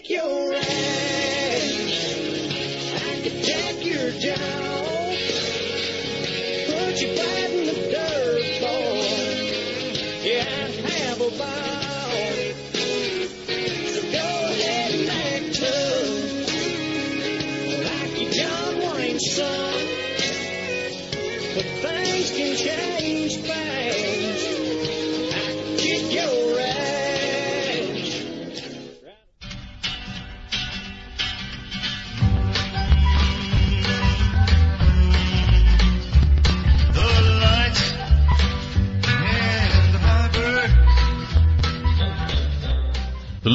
kick your ass. I could take your jaw. Put you flat in the dirt, boy. Yeah, and have a ball. So go ahead and act tough. Like you John Wayne son. But things can change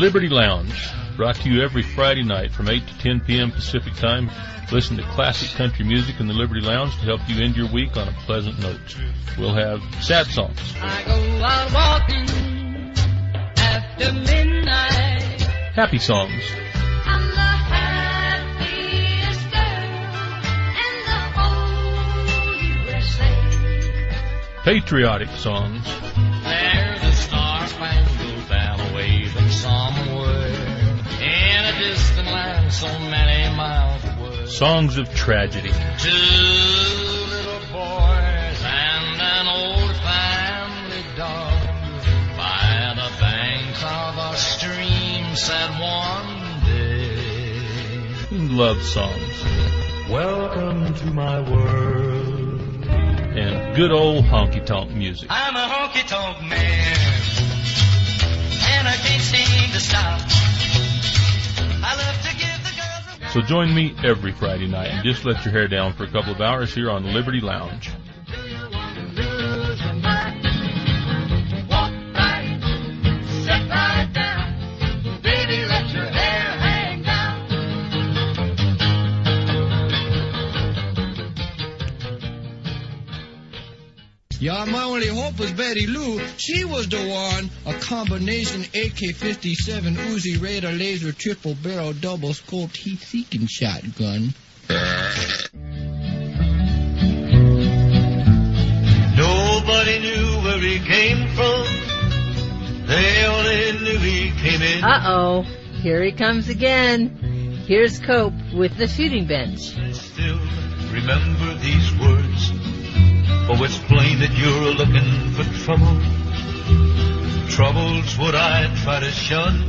Liberty Lounge, brought to you every Friday night from 8 to 10 p.m. Pacific Time. Listen to classic country music in the Liberty Lounge to help you end your week on a pleasant note. We'll have sad songs, I go out walking after midnight. happy songs, I'm the happiest girl in the whole USA. patriotic songs, songs of tragedy, Two little boys and an old family dog by the banks of a stream said one day. love songs, Welcome to my world. and good old honky tonk music. I'm a honky tonk man, and I can't seem to stop. So join me every Friday night and just let your hair down for a couple of hours here on Liberty Lounge. My was Betty Lou. She was the one. A combination AK-57 Uzi Raider laser triple barrel double scope heat seeking shotgun. Nobody knew where he came from. They only knew he came in. Uh-oh. Here he comes again. Here's Cope with the shooting bench. Still remember these words. Oh, it's plain that you're looking for trouble. Trouble's what I try to shun.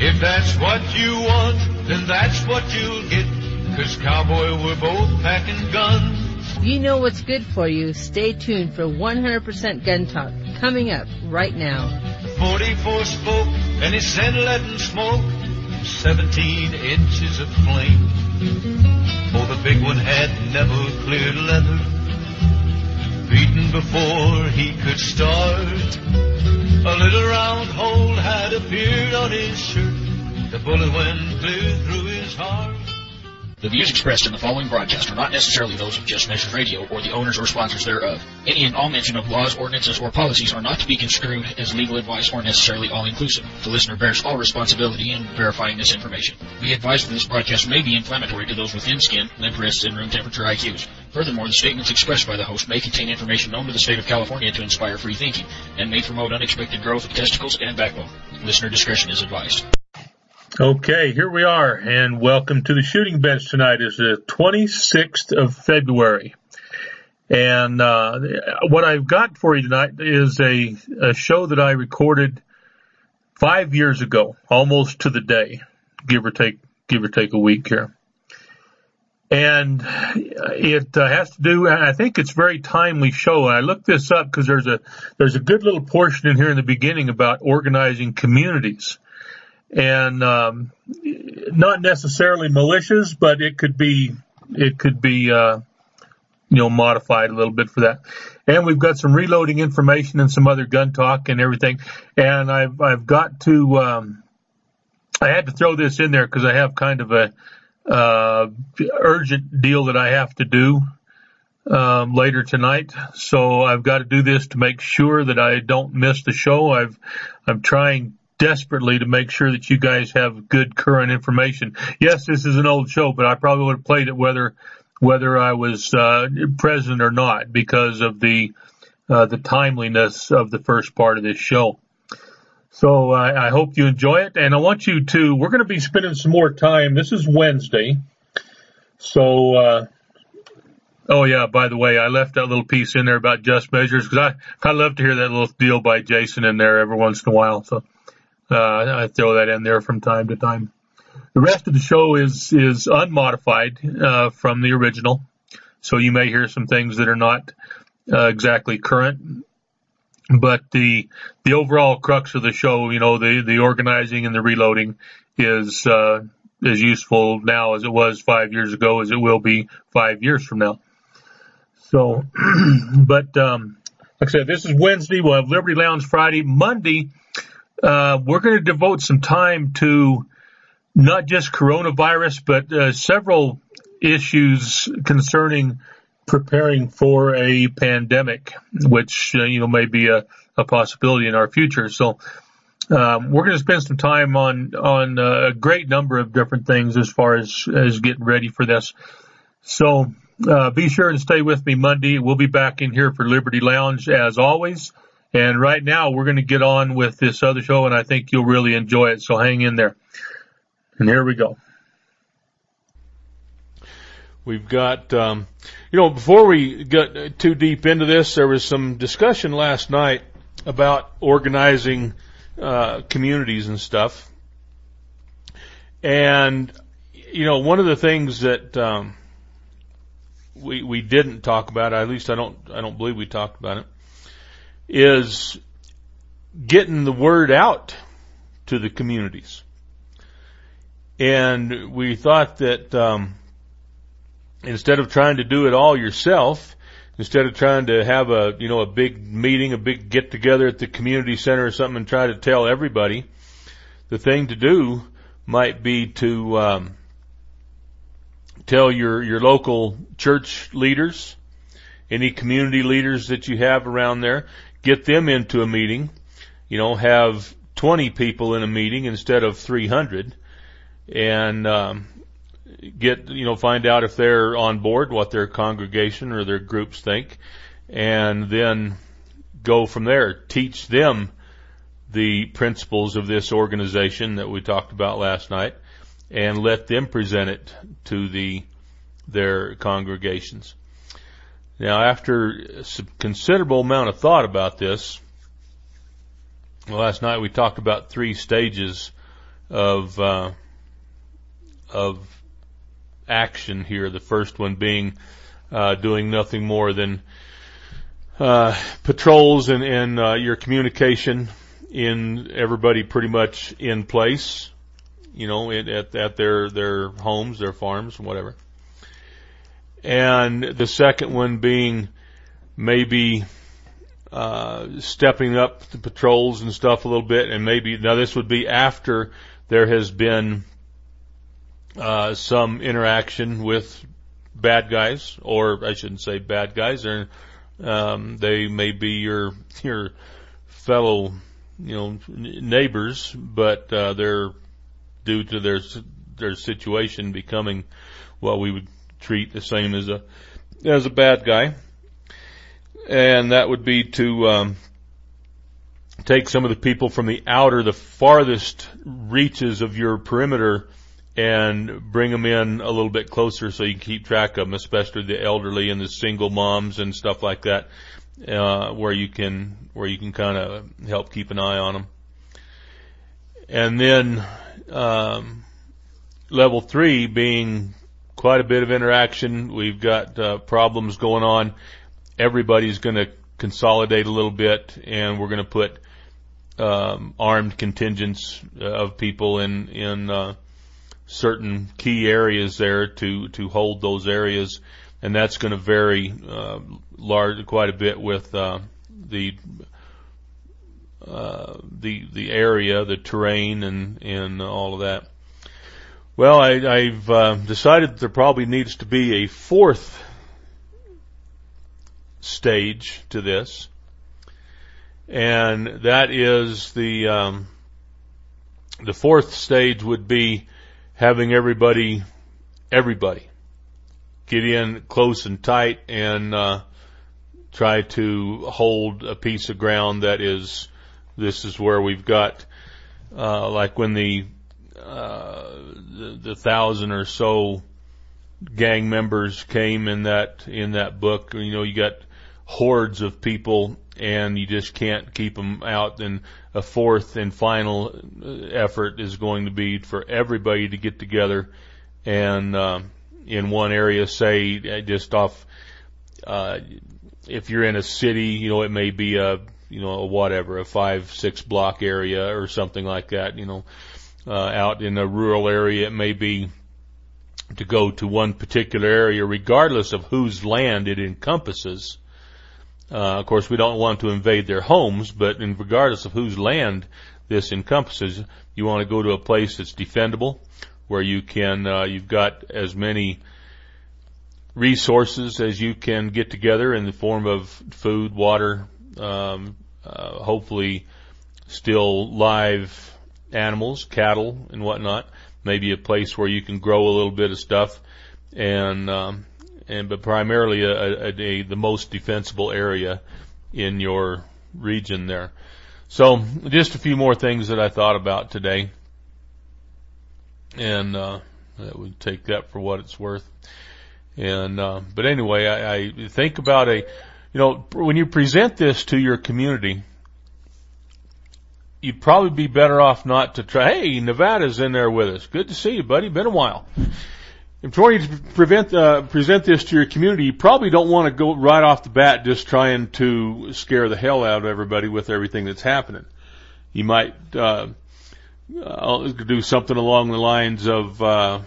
If that's what you want, then that's what you'll get. Cause cowboy, we're both packing guns. You know what's good for you. Stay tuned for 100% Gun Talk coming up right now. 44 spoke and he said letting smoke 17 inches of flame oh the big one had never cleared leather beaten before he could start. A little round hole had appeared on his shirt. The bullet went clear through his heart The views expressed in the following broadcast are not necessarily those of Just Measures Radio or the owners or sponsors thereof. Any and all mention of laws, ordinances, or policies are not to be construed as legal advice or necessarily all-inclusive. The listener bears all responsibility in verifying this information. Be advised that this broadcast may be inflammatory to those with thin skin, limp wrists, and room temperature IQs. Furthermore, the statements expressed by the host may contain information known to the state of California to inspire free thinking and may promote unexpected growth of testicles and backbone. Listener discretion is advised. Okay, here we are, and welcome to the shooting bench tonight. Is the 26th of February, and uh, what I've got for you tonight is a, a show that I recorded five years ago, almost to the day, give or take, give or take a week here. And it uh, has to do, I think it's a very timely show. I looked this up because there's a, there's a good little portion in here in the beginning about organizing communities and um, not necessarily malicious, but it could be it could be uh, you know modified a little bit for that. And we've got some reloading information and some other gun talk and everything. And I've I've got to um, I had to throw this in there because I have kind of a uh, urgent deal that I have to do um, later tonight. So I've got to do this to make sure that I don't miss the show. I've I'm trying desperately to make sure that you guys have good current information. Yes, this is an old show, but I probably would have played it whether whether I was uh, present or not because of the uh, the timeliness of the first part of this show. So I, I hope you enjoy it, and I want you to. We're going to be spending some more time. This is Wednesday, so. Uh, oh yeah, by the way, I left that little piece in there about just measures because I I love to hear that little deal by Jason in there every once in a while. So uh, I throw that in there from time to time. The rest of the show is is unmodified uh, from the original, so you may hear some things that are not uh, exactly current. But the the overall crux of the show, you know, the the organizing and the reloading is uh, as useful now as it was five years ago, as it will be five years from now. So, but um, like I said, this is Wednesday. We'll have Liberty Lounge Friday. Monday, uh, we're going to devote some time to not just coronavirus, but uh, several issues concerning preparing for a pandemic, which uh, you know may be a, a possibility in our future. So um, we're going to spend some time on on uh, a great number of different things as far as as getting ready for this. So uh, be sure and stay with me Monday. We'll be back in here for Liberty Lounge as always. And right now we're going to get on with this other show, and I think you'll really enjoy it. So hang in there. And here we go. We've got, um, you know, before we get too deep into this, there was some discussion last night about organizing uh, communities and stuff. And, you know, one of the things that um, we we didn't talk about, at least I don't I don't believe we talked about it, is getting the word out to the communities. And we thought that um, instead of trying to do it all yourself, instead of trying to have a you know a big meeting, a big get together at the community center or something, and try to tell everybody, the thing to do might be to um, tell your your local church leaders, any community leaders that you have around there, get them into a meeting. You know, have 20 people in a meeting instead of 300 and um, get you know find out if they're on board, what their congregation or their groups think, and then go from there. Teach them the principles of this organization that we talked about last night, and let them present it to the their congregations. Now, after considerable amount of thought about this, last night we talked about three stages of uh, of action here. The first one being uh, doing nothing more than uh, patrols and, and uh, your communication in everybody pretty much in place, you know, at, at their their homes, their farms, whatever. And the second one being maybe uh, stepping up the patrols and stuff a little bit, and maybe now this would be after there has been uh, some interaction with bad guys, or I shouldn't say bad guys, or um, they may be your your fellow, you know, neighbors, but uh, they're due to their their situation becoming what we would treat the same as a as a bad guy, and that would be to um, take some of the people from the outer, the farthest reaches of your perimeter and bring them in a little bit closer so you can keep track of them, especially the elderly and the single moms and stuff like that, uh, where you can where you can kind of help keep an eye on them. And then um, level three being quite a bit of interaction. We've got uh, problems going on. Everybody's going to consolidate a little bit, and we're going to put um, armed contingents of people in in uh, certain key areas there to to hold those areas, and that's going to vary uh, large quite a bit with uh, the uh, the the area, the terrain, and and all of that. Well, I, I've uh, decided that there probably needs to be a fourth stage to this, and that is the um, the fourth stage would be having everybody, everybody get in close and tight and, uh, try to hold a piece of ground that is This is where we've got, uh, like when the, uh, the, the thousand or so gang members came in that, in that book, you know, you got hordes of people and you just can't keep them out. And a fourth and final effort is going to be for everybody to get together and, uh, in one area, say just off, uh, if you're in a city, you know, it may be a, you know, a whatever, a five, six block area or something like that, you know, uh, out in a rural area, it may be to go to one particular area, regardless of whose land it encompasses. Uh, of course, we don't want to invade their homes, but in regardless of whose land this encompasses, you want to go to a place that's defendable, where you can, uh, you've got as many resources as you can get together in the form of food, water, um, uh, hopefully still live animals, cattle and whatnot. Maybe a place where you can grow a little bit of stuff and, um, and, but primarily a, a, a, the most defensible area in your region there. So just a few more things that I thought about today. And, uh, that would take that for what it's worth. And, uh, but anyway, I, I think about a, you know, when you present this to your community, you'd probably be better off not to try, hey, Nevada's in there with us. Good to see you, buddy. Been a while. Before you prevent, uh, present this to your community, you probably don't want to go right off the bat just trying to scare the hell out of everybody with everything that's happening. You might, uh, uh do something along the lines of, uh,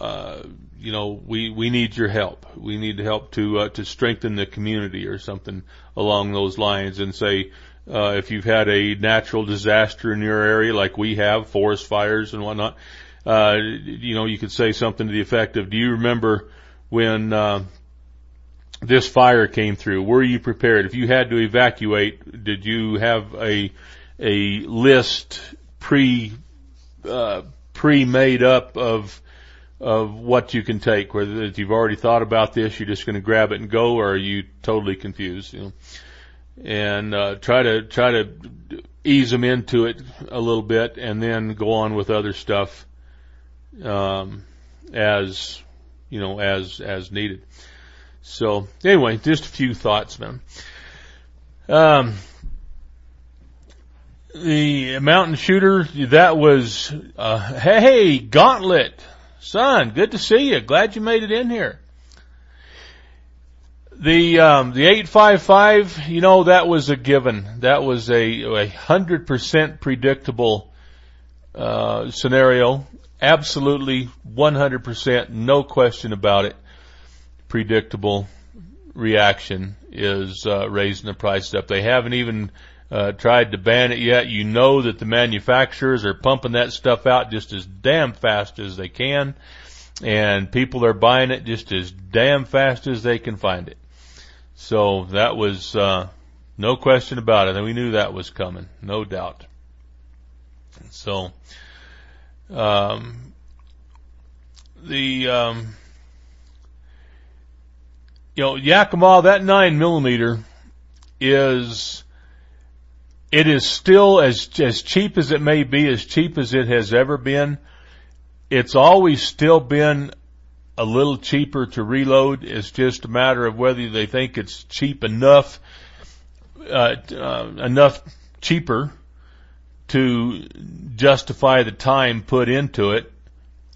uh, you know, we, we need your help. We need help to, uh, to strengthen the community or something along those lines and say, uh, if you've had a natural disaster in your area like we have, forest fires and whatnot, uh, you know, you could say something to the effect of, do you remember when, uh, this fire came through? Were you prepared? If you had to evacuate, did you have a, a list pre, uh, pre-made up of, of what you can take, whether you've already thought about this, you're just going to grab it and go, or are you totally confused? You know, and uh, try to try to ease them into it a little bit, and then go on with other stuff um, as you know as as needed. So anyway, just a few thoughts, man. Um, the mountain shooter that was uh, hey gauntlet Son, good to see you. Glad you made it in here. The um, the eight five five, you know, that was a given. That was a hundred percent predictable uh, scenario. Absolutely, one hundred percent, no question about it. Predictable reaction is uh, raising the prices up. They haven't even uh, tried to ban it yet. You know that the manufacturers are pumping that stuff out just as damn fast as they can, and people are buying it just as damn fast as they can find it. So that was uh, no question about it, and we knew that was coming, no doubt. So um, the um, you know Yakima that nine millimeter is it is still as as cheap as it may be, as cheap as it has ever been. It's always still been a little cheaper to reload. It's just a matter of whether they think it's cheap enough, uh, uh, enough cheaper to justify the time put into it,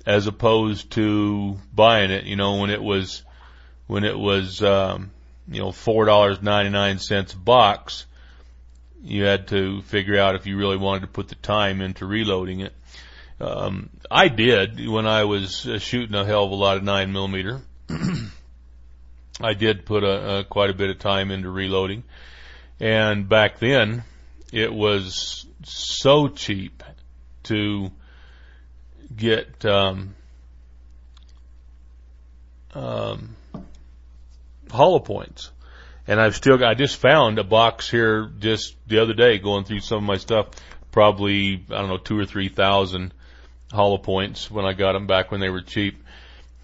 as opposed to buying it. You know, when it was when it was um, you know four dollars ninety nine cents a box you had to figure out if you really wanted to put the time into reloading it. Um, I did when I was uh, shooting a hell of a lot of nine millimeter. I did put a, a quite a bit of time into reloading, and back then it was so cheap to get um, um, hollow points and I've still got, I just found a box here just the other day going through some of my stuff, probably, I don't know, two or three thousand hollow points when I got them back when they were cheap.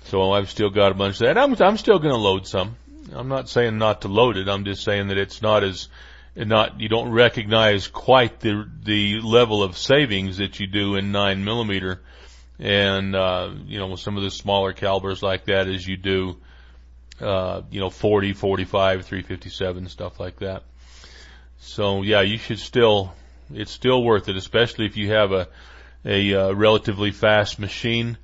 So I've still got a bunch of that. I'm, I'm still going to load some. I'm not saying not to load it. I'm just saying that it's not as, not you don't recognize quite the the level of savings that you do in nine millimeter, and uh, you know with some of the smaller calibers like that as you do, uh, you know 40, 45, 357 stuff like that. So yeah, you should still it's still worth it, especially if you have a a uh, relatively fast machine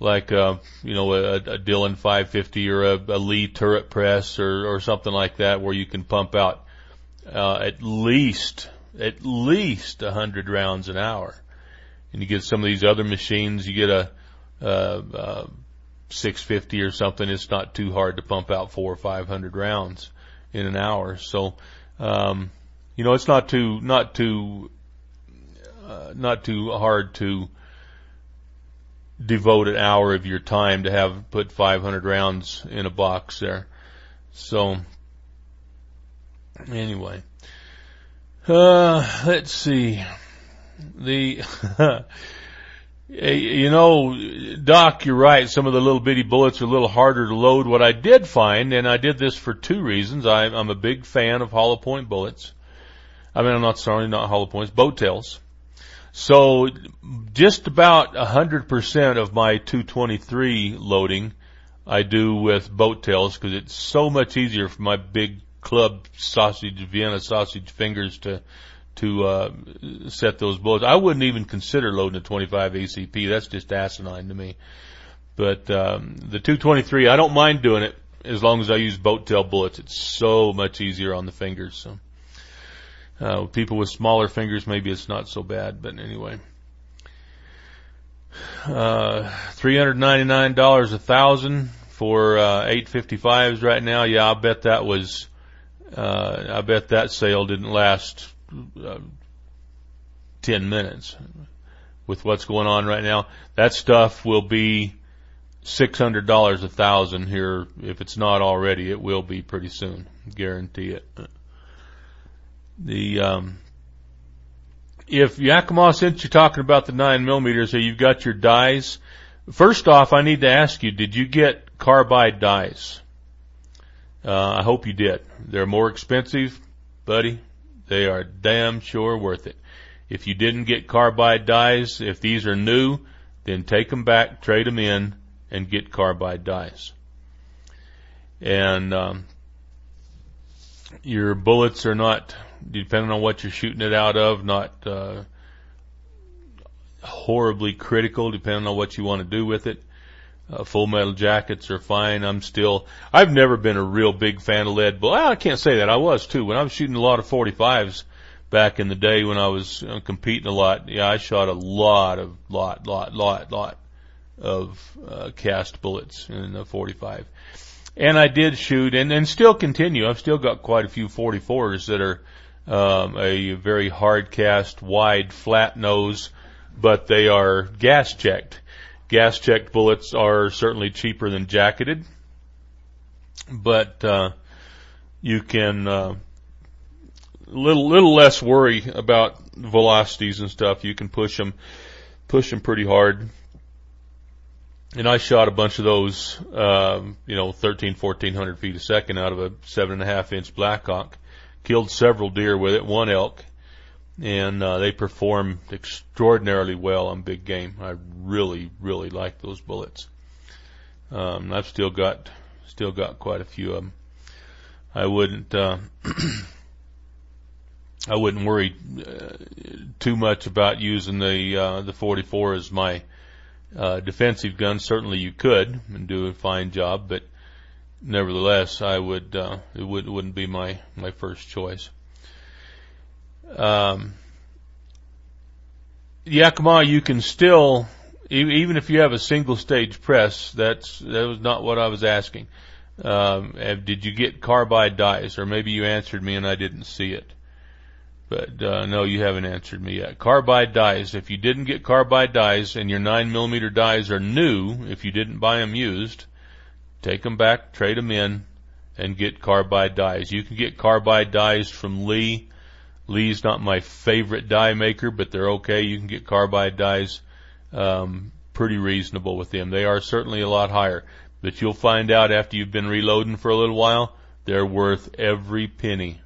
like uh, you know a, a Dillon 550 or a, a Lee turret press or or something like that, where you can pump out uh, at least at least a hundred rounds an hour. And you get some of these other machines, you get a, uh, uh, 650 or something. It's not too hard to pump out four or five hundred rounds in an hour. So, um, you know, it's not too not too uh, not too hard to devote an hour of your time to have put 500 rounds in a box there. So anyway, uh, let's see the. You know, Doc, you're right. Some of the little bitty bullets are a little harder to load. What I did find, and I did this for two reasons. I, I'm a big fan of hollow point bullets. I mean, I'm not sorry, not hollow points, boat tails. So just about a hundred percent of my 223 loading I do with boat tails because it's so much easier for my big club sausage, Vienna sausage fingers to, to, uh, set those bullets. I wouldn't even consider loading a 25 ACP. That's just asinine to me. But, um, the 223, I don't mind doing it as long as I use boat tail bullets. It's so much easier on the fingers. So. Uh, people with smaller fingers, maybe it's not so bad, but anyway. Uh, $399 a thousand for, uh, 855s right now. Yeah, I bet that was, uh, I bet that sale didn't last, uh, 10 minutes with what's going on right now. That stuff will be $600 a thousand here. If it's not already, it will be pretty soon. Guarantee it the um, if Yakima, since you're talking about the nine millimeters, so you've got your dies. First off, I need to ask you: Did you get carbide dies? Uh, I hope you did. They're more expensive, buddy. They are damn sure worth it. If you didn't get carbide dies, if these are new, then take them back, trade them in, and get carbide dies. And um, your bullets are not depending on what you're shooting it out of, not uh, horribly critical, depending on what you want to do with it. Uh, full metal jackets are fine. I'm still, I've never been a real big fan of lead, well, I can't say that. I was too. When I was shooting a lot of 45s back in the day when I was uh, competing a lot, yeah, I shot a lot of, lot, lot, lot, lot of, uh, cast bullets in the 45. And I did shoot and, and still continue. I've still got quite a few 44s that are, um, a very hard cast, wide, flat nose, but they are gas checked. Gas checked bullets are certainly cheaper than jacketed, but uh, you can uh, little little less worry about velocities and stuff. You can push them push them pretty hard. And I shot a bunch of those, um, you know, 13, 1400 feet a second out of a seven and a half inch Blackhawk killed several deer with it, one elk, and uh, they perform extraordinarily well on big game. I really, really like those bullets. Um, I've still got, still got quite a few of them. I wouldn't, uh, I wouldn't worry uh, too much about using the uh, the 44 as my uh, defensive gun. Certainly, you could and do a fine job, but nevertheless, I would uh, it would wouldn't be my my first choice. Um, Yakima, you can still even if you have a single stage press. That's that was not what I was asking. Um, did you get carbide dies, or maybe you answered me and I didn't see it? But uh, no, you haven't answered me yet. Carbide dies. If you didn't get carbide dies and your nine millimeter dies are new, if you didn't buy them used, take them back, trade them in, and get carbide dies. You can get carbide dies from Lee. Lee's not my favorite die maker, but they're okay. You can get carbide dies um, pretty reasonable with them. They are certainly a lot higher, but you'll find out after you've been reloading for a little while, they're worth every penny.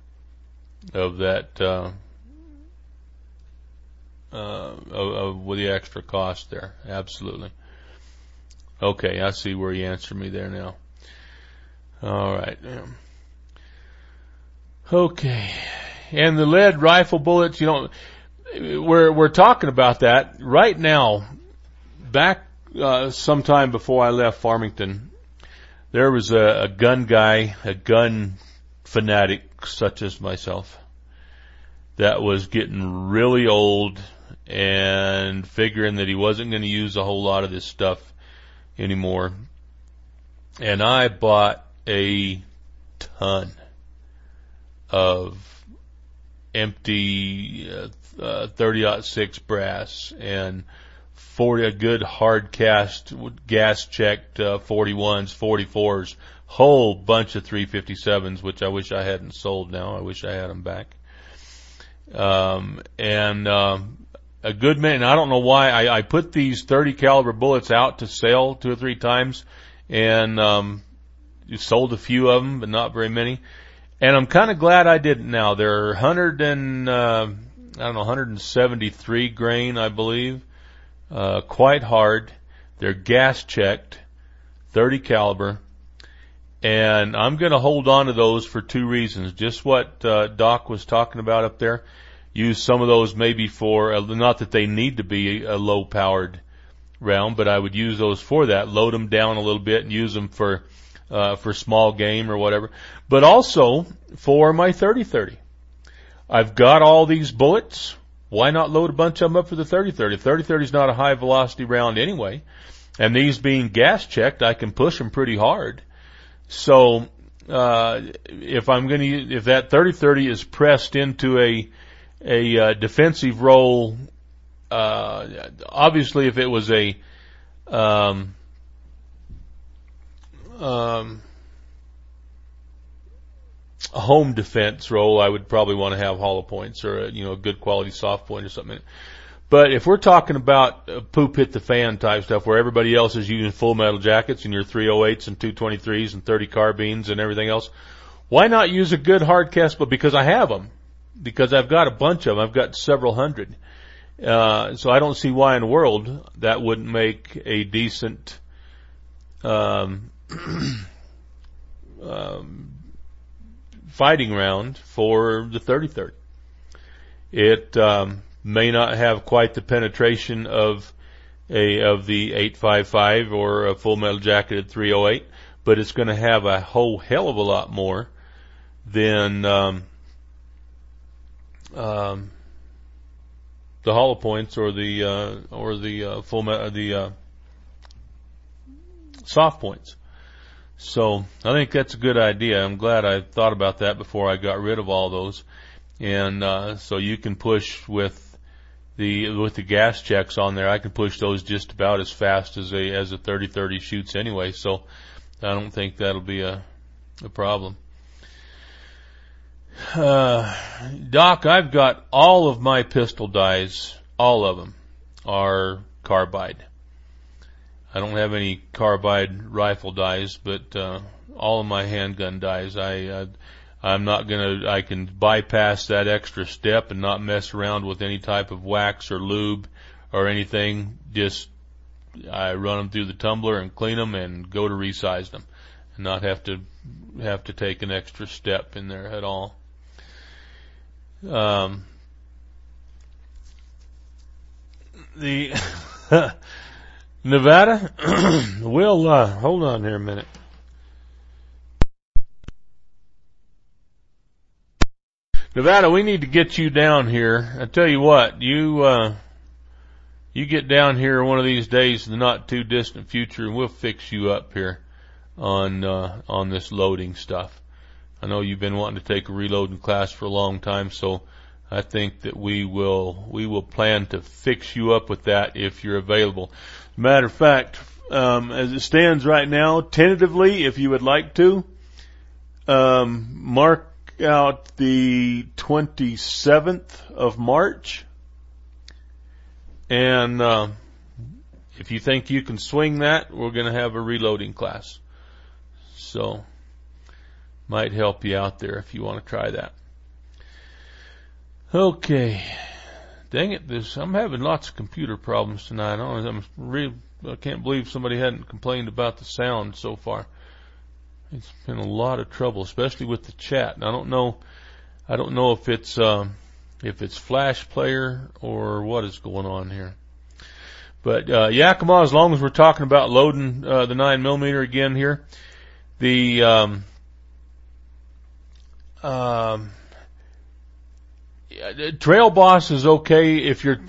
Of that uh, uh, of, of with the extra cost there. Absolutely. Okay, I see where you answered me there now. All right. Um, Okay. And the lead rifle bullets, you know, we're we're talking about that right now. Back uh, sometime before I left Farmington, there was a, a gun guy, a gun fanatic such as myself, that was getting really old and figuring that he wasn't going to use a whole lot of this stuff anymore. And I bought a ton of empty uh, uh, 30 brass and 40 a good hard cast gas checked uh, 41s 44s whole bunch of 357s which I wish I hadn't sold now I wish I had them back um, and um, a good man I don't know why I, I put these 30 caliber bullets out to sell two or three times and um, sold a few of them but not very many and I'm kind of glad I didn't now. They're 100 and, uh, I don't know, 173 grain, I believe. Uh, quite hard. They're gas checked, 30 caliber. And I'm going to hold on to those for two reasons. Just what, uh, Doc was talking about up there. Use some of those maybe for, uh, not that they need to be a low powered round, but I would use those for that. Load them down a little bit and use them for, uh, for small game or whatever, but also for my 30-30. I've got all these bullets. Why not load a bunch of them up for the 30-30? 30-30 is not a high velocity round anyway. And these being gas checked, I can push them pretty hard. So, uh, if I'm going to, if that 30-30 is pressed into a, a, uh, defensive role, uh, obviously if it was a, um, um, a home defense role, I would probably want to have hollow points or a, you know a good quality soft point or something. But if we're talking about uh, poop hit the fan type stuff, where everybody else is using full metal jackets and your 308s and 223s and 30 carbines and everything else, why not use a good hard cast? But because I have them, because I've got a bunch of them, I've got several hundred. Uh, so I don't see why in the world that wouldn't make a decent um, um, fighting round for the 30-30. It um, may not have quite the penetration of a of the 855 or a full metal jacketed 308, but it's going to have a whole hell of a lot more than um, um, the hollow points or the uh, or the uh, full me- the uh, soft points. So I think that's a good idea. I'm glad I thought about that before I got rid of all those. And uh, so you can push with the with the gas checks on there. I can push those just about as fast as a as a 30-30 shoots anyway. So I don't think that'll be a a problem. Uh, Doc, I've got all of my pistol dies, all of them are carbide. I don't have any carbide rifle dies, but uh, all of my handgun dies. I uh, I'm not gonna. I can bypass that extra step and not mess around with any type of wax or lube or anything. Just I run them through the tumbler and clean them and go to resize them, and not have to have to take an extra step in there at all. Um, the Nevada, we'll uh, hold on here a minute. Nevada, we need to get you down here. I tell you what, you uh, you get down here one of these days in the not too distant future, and we'll fix you up here on uh, on this loading stuff. I know you've been wanting to take a reloading class for a long time, so I think that we will we will plan to fix you up with that if you're available. Matter of fact, um, as it stands right now, tentatively, if you would like to, um, mark out the 27th of March, and uh, if you think you can swing that, we're going to have a reloading class. So, might help you out there if you want to try that. Okay. Dang it, this, I'm having lots of computer problems tonight. I'm really, I can't believe somebody hadn't complained about the sound so far. It's been a lot of trouble, especially with the chat. And I don't know, I don't know if it's, um, if it's Flash Player or what is going on here. But, uh, Yakima, as long as we're talking about loading, uh, the 9 millimeter again here, the, um, um, Trail Boss is okay if you're.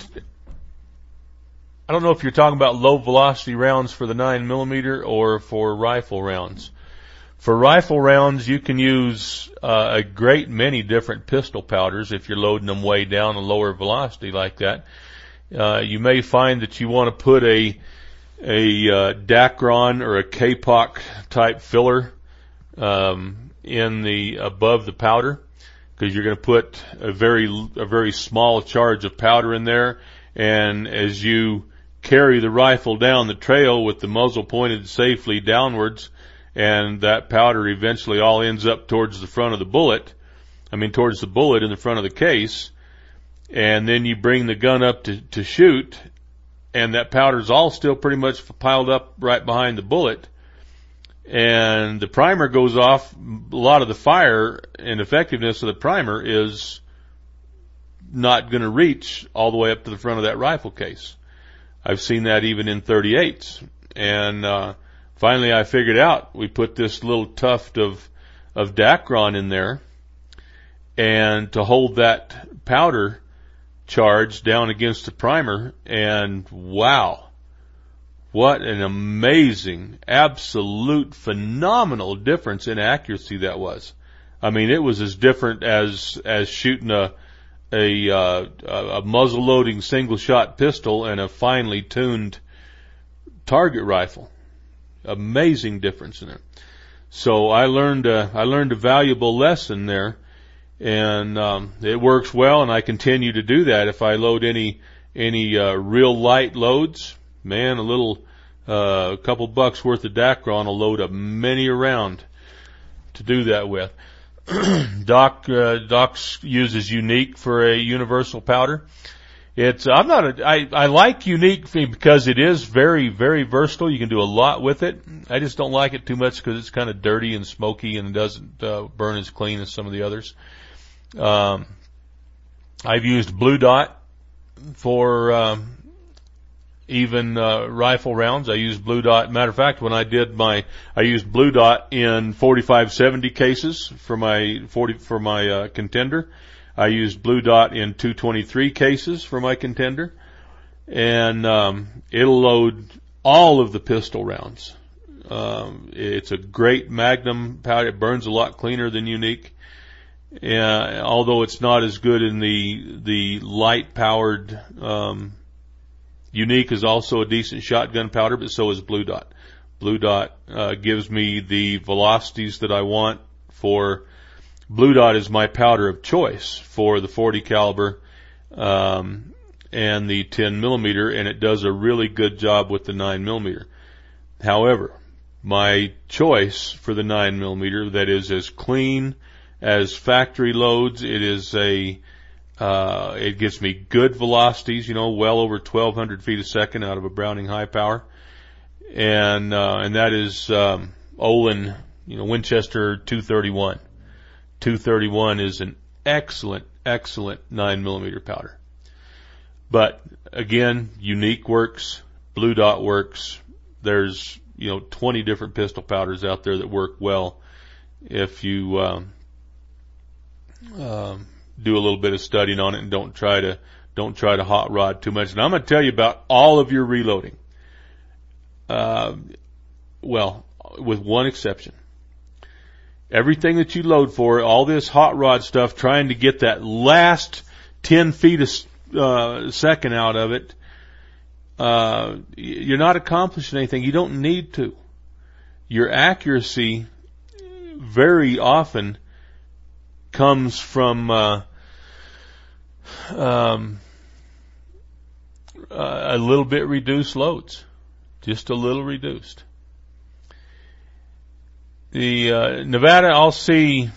I don't know if you're talking about low velocity rounds for the nine millimeter or for rifle rounds. For rifle rounds, you can use uh, a great many different pistol powders if you're loading them way down a lower velocity like that. Uh, you may find that you want to put a a uh, Dacron or a Kapok type filler um, in the above the powder because you're going to put a very a very small charge of powder in there, and as you carry the rifle down the trail with the muzzle pointed safely downwards, and that powder eventually all ends up towards the front of the bullet. I mean, towards the bullet in the front of the case, and then you bring the gun up to, to shoot, and that powder's all still pretty much piled up right behind the bullet and the primer goes off. A lot of the fire and effectiveness of the primer is not going to reach all the way up to the front of that rifle case. I've seen that even in 38s. And, uh, finally I figured out we put this little tuft of, of Dacron in there and to hold that powder charge down against the primer and wow, what an amazing, absolute, phenomenal difference in accuracy that was. I mean, it was as different as as shooting a a, uh, a muzzle loading single shot pistol and a finely tuned target rifle. Amazing difference in it. So I learned a, I learned a valuable lesson there, and um, it works well. And I continue to do that if I load any any uh, real light loads man, a little, uh, a couple bucks worth of Dacron will load up many around to do that with. Doc, uh, Doc uses Unique for a universal powder. It's, I'm not a, I, I like Unique because it is very, very versatile. You can do a lot with it. I just don't like it too much because it's kind of dirty and smoky and doesn't, uh, burn as clean as some of the others. Um, I've used Blue Dot for, um, even uh, rifle rounds. I used blue dot. Matter of fact, when I did my, I used blue dot in 4570 cases for my 40 for my uh, contender. I used blue dot in 223 cases for my contender, and um, it'll load all of the pistol rounds. Um, it's a great Magnum powder. It burns a lot cleaner than Unique. Uh, although it's not as good in the the light powered um, Unique is also a decent shotgun powder, but so is Blue Dot. Blue Dot uh, gives me the velocities that I want for Blue Dot is my powder of choice for the 40 caliber um, and the 10 millimeter, and it does a really good job with the 9 millimeter. However, my choice for the 9 millimeter that is as clean as factory loads, it is a uh, it gives me good velocities, you know, well over 1200 feet a second out of a Browning high power. And, uh, and that is, um, Olin, you know, Winchester 231. 231 is an excellent, excellent 9 millimeter powder. But again, unique works, blue dot works. There's, you know, 20 different pistol powders out there that work well if you, um, um, do a little bit of studying on it and don't try to don't try to hot rod too much. And I'm going to tell you about all of your reloading. Uh, well, with one exception. Everything that you load for, all this hot rod stuff, trying to get that last 10 feet a uh, second out of it, uh, you're not accomplishing anything. You don't need to. Your accuracy very often comes from uh, um, a little bit reduced loads, just a little reduced. The uh, Nevada, I'll see,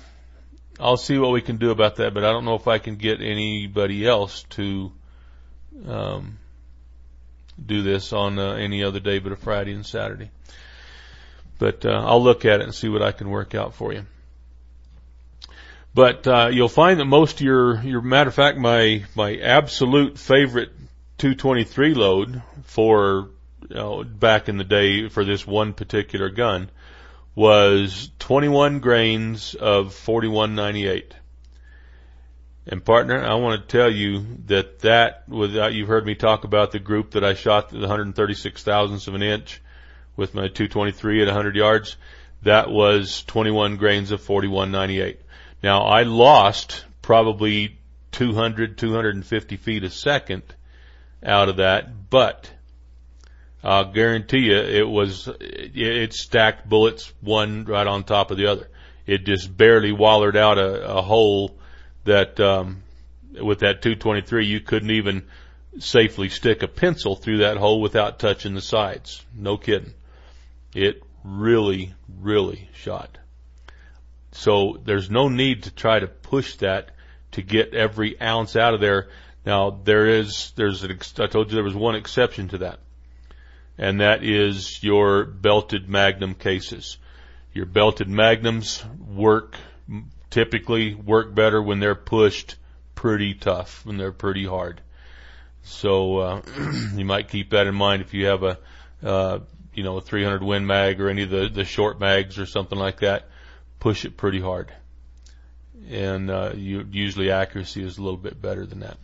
I'll see what we can do about that, but I don't know if I can get anybody else to um, do this on uh, any other day but a Friday and Saturday. But uh, I'll look at it and see what I can work out for you. But uh, you'll find that most of your your matter of fact, my my absolute favorite 223 load for you know, back in the day for this one particular gun was 21 grains of 4198. And partner, I want to tell you that that without you've heard me talk about the group that I shot the 136 thousandths of an inch with my 223 at 100 yards. That was 21 grains of 4198. Now I lost probably 200, 250 feet a second out of that, but I'll guarantee you it was, it stacked bullets one right on top of the other. It just barely wallered out a, a hole that, um, with that 223 you couldn't even safely stick a pencil through that hole without touching the sides. No kidding. It really, really shot. So there's no need to try to push that to get every ounce out of there. Now there is, there's an, I told you there was one exception to that. And that is your belted magnum cases. Your belted magnums work, typically work better when they're pushed pretty tough, when they're pretty hard. So, uh, you might keep that in mind if you have a, uh, you know, a 300 Win Mag or any of the, the short mags or something like that push it pretty hard. And uh, you, usually accuracy is a little bit better than that.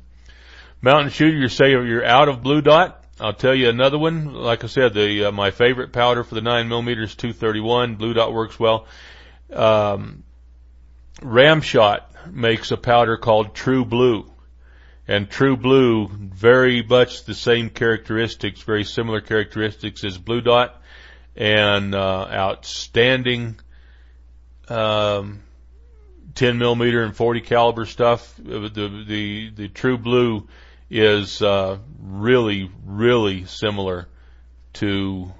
Mountain shooter, you say you're out of blue dot. I'll tell you another one. Like I said, the uh, my favorite powder for the nine millimeters, 231. Blue dot works well. Um, Ramshot makes a powder called True Blue, and True Blue very much the same characteristics, very similar characteristics as Blue Dot, and uh, outstanding um, 10 millimeter and 40 caliber stuff. The the the True Blue is uh, really really similar to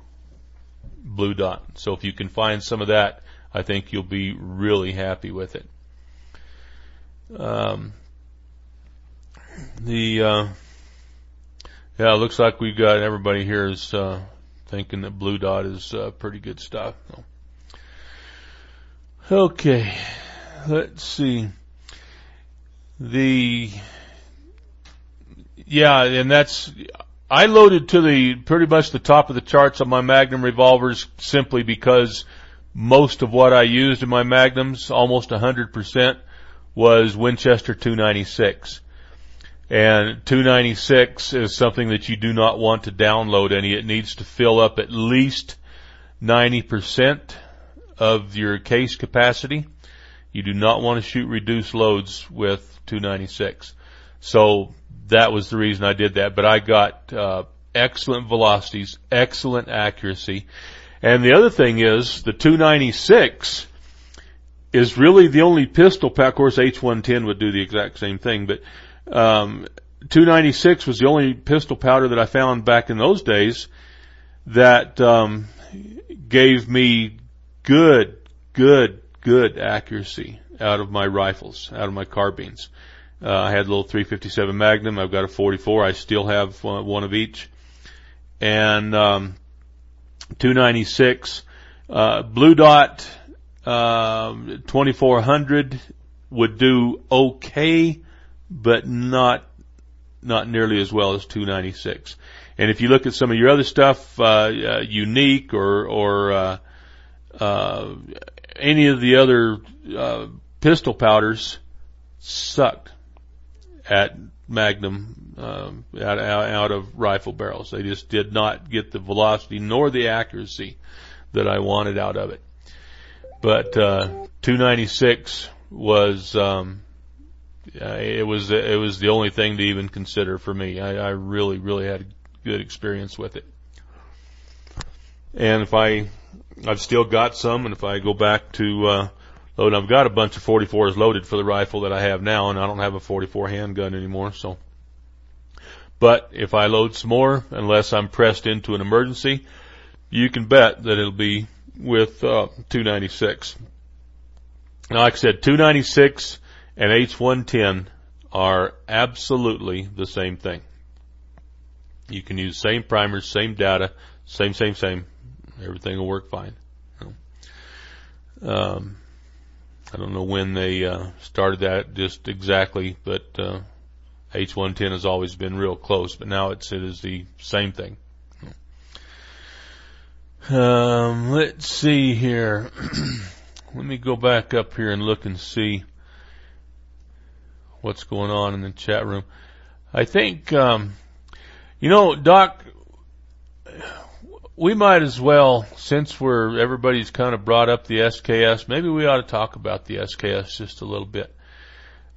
Blue Dot. So if you can find some of that, I think you'll be really happy with it. Um, the uh, yeah, it looks like we've got everybody here is uh, thinking that Blue Dot is uh, pretty good stuff. Okay, let's see. The yeah, and that's I loaded to the pretty much the top of the charts on my Magnum revolvers simply because most of what I used in my Magnums, almost 100%, was Winchester 296. And 296 is something that you do not want to download any. It needs to fill up at least 90% of your case capacity. You do not want to shoot reduced loads with 296. So that was the reason I did that. But I got uh, excellent velocities, excellent accuracy. And the other thing is the 296 is really the only pistol. Of course, H110 would do the exact same thing, but um, 296 was the only pistol powder that I found back in those days that um, gave me good, good, good accuracy out of my rifles, out of my carbines. Uh, I had a little 357 Magnum. I've got a 44. I still have uh, one of each. And um, 296 uh, Blue Dot um, 2400 would do okay, but not not nearly as well as 296. And if you look at some of your other stuff, uh, uh, unique or or uh, uh, any of the other uh, pistol powders sucked at Magnum um, out, out of rifle barrels. They just did not get the velocity nor the accuracy that I wanted out of it. But uh, 296 was um, it was it was the only thing to even consider for me. I, I really really had a good experience with it. And if I I've still got some, and if I go back to uh, load, I've got a bunch of 44s loaded for the rifle that I have now, and I don't have a 44 handgun anymore. So, but if I load some more, unless I'm pressed into an emergency, you can bet that it'll be with uh, 296. Now, like I said, 296 and H110 are absolutely the same thing. You can use same primers, same data, same, same, same. Everything will work fine. Um, I don't know when they uh, started that just exactly, but uh, H110 has always been real close, but now it's it is the same thing. Um, let's see here. Let me go back up here and look and see what's going on in the chat room. I think, um, you know, Doc, we might as well, since we're everybody's kind of brought up the SKS, maybe we ought to talk about the SKS just a little bit.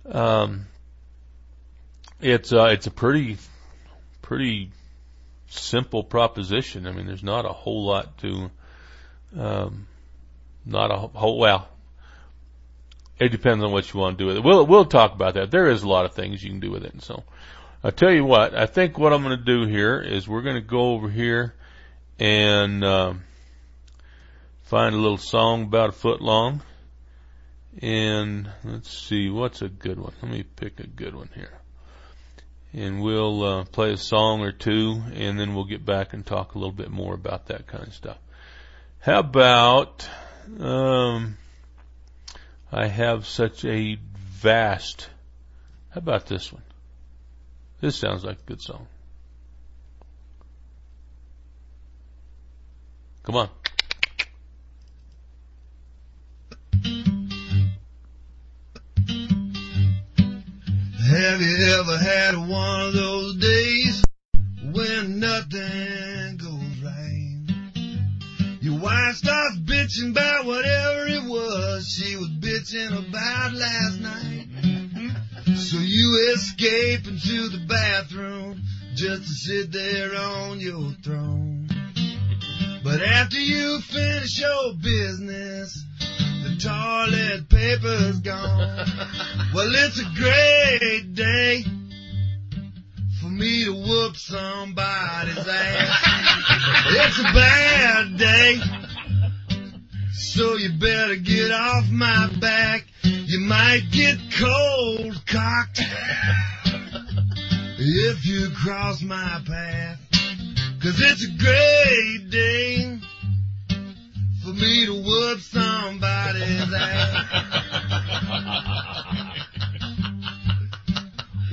Um, it's uh, it's a pretty pretty simple proposition. I mean, there's not a whole lot to, um, not a whole well. It depends on what you want to do with it. We'll we'll talk about that. There is a lot of things you can do with it. And so, I'll tell you what. I think what I'm going to do here is we're going to go over here and um, find a little song about a foot long. And let's see, what's a good one? Let me pick a good one here. And we'll uh, play a song or two, and then we'll get back and talk a little bit more about that kind of stuff. How about, um, I have such a vast, how about this one? This sounds like a good song. Come on. Have you ever had one of those days when nothing goes right? Your wife starts bitching about whatever it was she was bitching about last night. So you escape into the bathroom just to sit there on your throne. But after you finish your business, the toilet paper's gone. Well, it's a great day for me to whoop somebody's ass. It's a bad day, so you better get off my back. You might get cold cocked if you cross my path. Cause it's a great day for me to whoop somebody's ass.